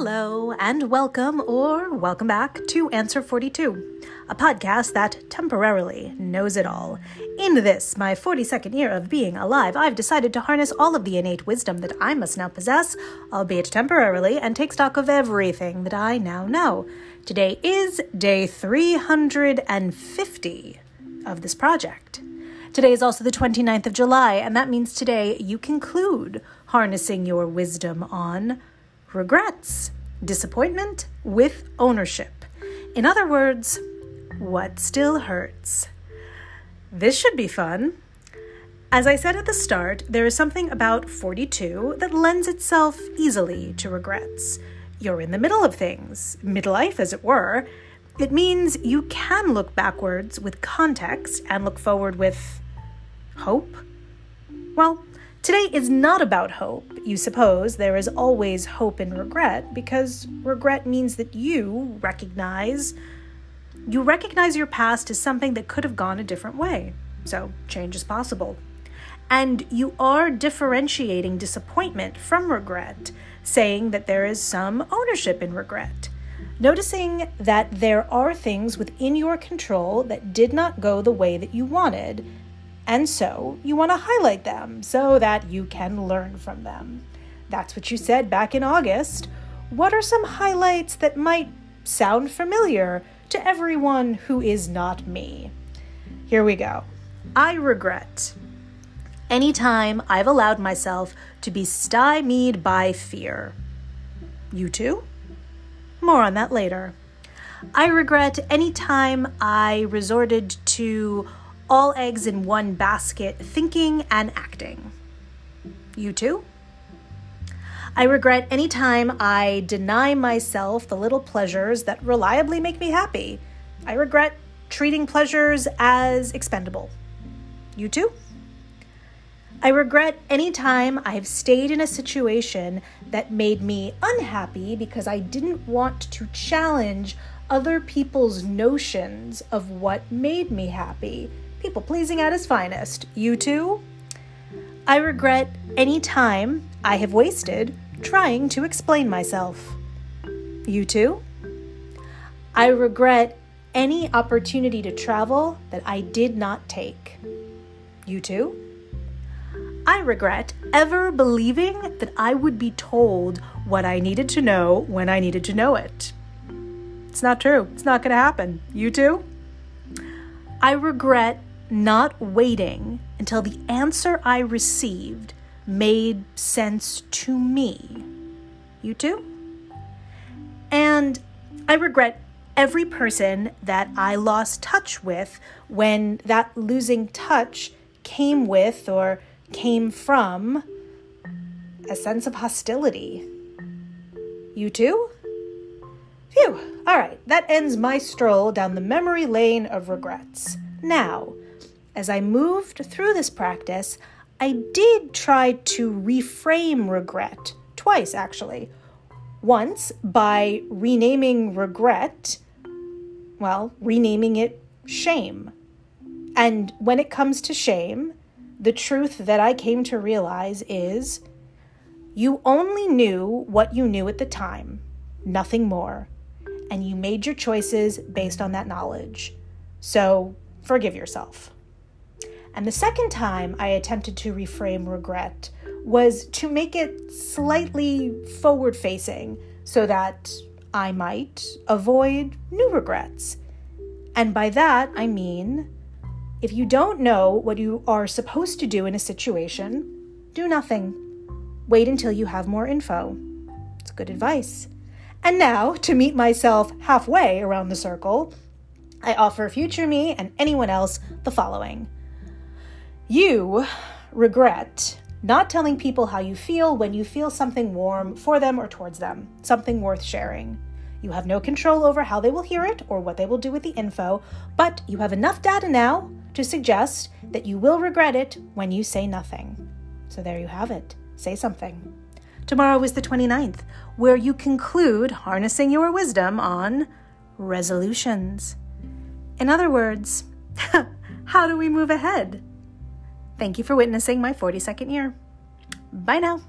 Hello, and welcome or welcome back to Answer 42, a podcast that temporarily knows it all. In this, my 42nd year of being alive, I've decided to harness all of the innate wisdom that I must now possess, albeit temporarily, and take stock of everything that I now know. Today is day 350 of this project. Today is also the 29th of July, and that means today you conclude harnessing your wisdom on regrets, disappointment with ownership. In other words, what still hurts. This should be fun. As I said at the start, there is something about 42 that lends itself easily to regrets. You're in the middle of things, midlife as it were. It means you can look backwards with context and look forward with hope. Well, Today is not about hope. You suppose there is always hope in regret because regret means that you recognize you recognize your past as something that could have gone a different way. So, change is possible. And you are differentiating disappointment from regret, saying that there is some ownership in regret. Noticing that there are things within your control that did not go the way that you wanted, and so you want to highlight them so that you can learn from them. That's what you said back in August. What are some highlights that might sound familiar to everyone who is not me? Here we go. I regret anytime I've allowed myself to be stymied by fear. You too? More on that later. I regret any time I resorted to all eggs in one basket, thinking and acting. You too? I regret any time I deny myself the little pleasures that reliably make me happy. I regret treating pleasures as expendable. You too? I regret any time I've stayed in a situation that made me unhappy because I didn't want to challenge other people's notions of what made me happy people pleasing at his finest. You too? I regret any time I have wasted trying to explain myself. You too? I regret any opportunity to travel that I did not take. You too? I regret ever believing that I would be told what I needed to know when I needed to know it. It's not true. It's not going to happen. You too? I regret not waiting until the answer I received made sense to me. You too? And I regret every person that I lost touch with when that losing touch came with or came from a sense of hostility. You too? Phew. All right, that ends my stroll down the memory lane of regrets. Now, as I moved through this practice, I did try to reframe regret twice, actually. Once by renaming regret, well, renaming it shame. And when it comes to shame, the truth that I came to realize is you only knew what you knew at the time, nothing more. And you made your choices based on that knowledge. So forgive yourself. And the second time I attempted to reframe regret was to make it slightly forward facing so that I might avoid new regrets. And by that, I mean if you don't know what you are supposed to do in a situation, do nothing. Wait until you have more info. It's good advice. And now, to meet myself halfway around the circle, I offer future me and anyone else the following. You regret not telling people how you feel when you feel something warm for them or towards them, something worth sharing. You have no control over how they will hear it or what they will do with the info, but you have enough data now to suggest that you will regret it when you say nothing. So there you have it. Say something. Tomorrow is the 29th, where you conclude harnessing your wisdom on resolutions. In other words, how do we move ahead? Thank you for witnessing my 42nd year. Bye now.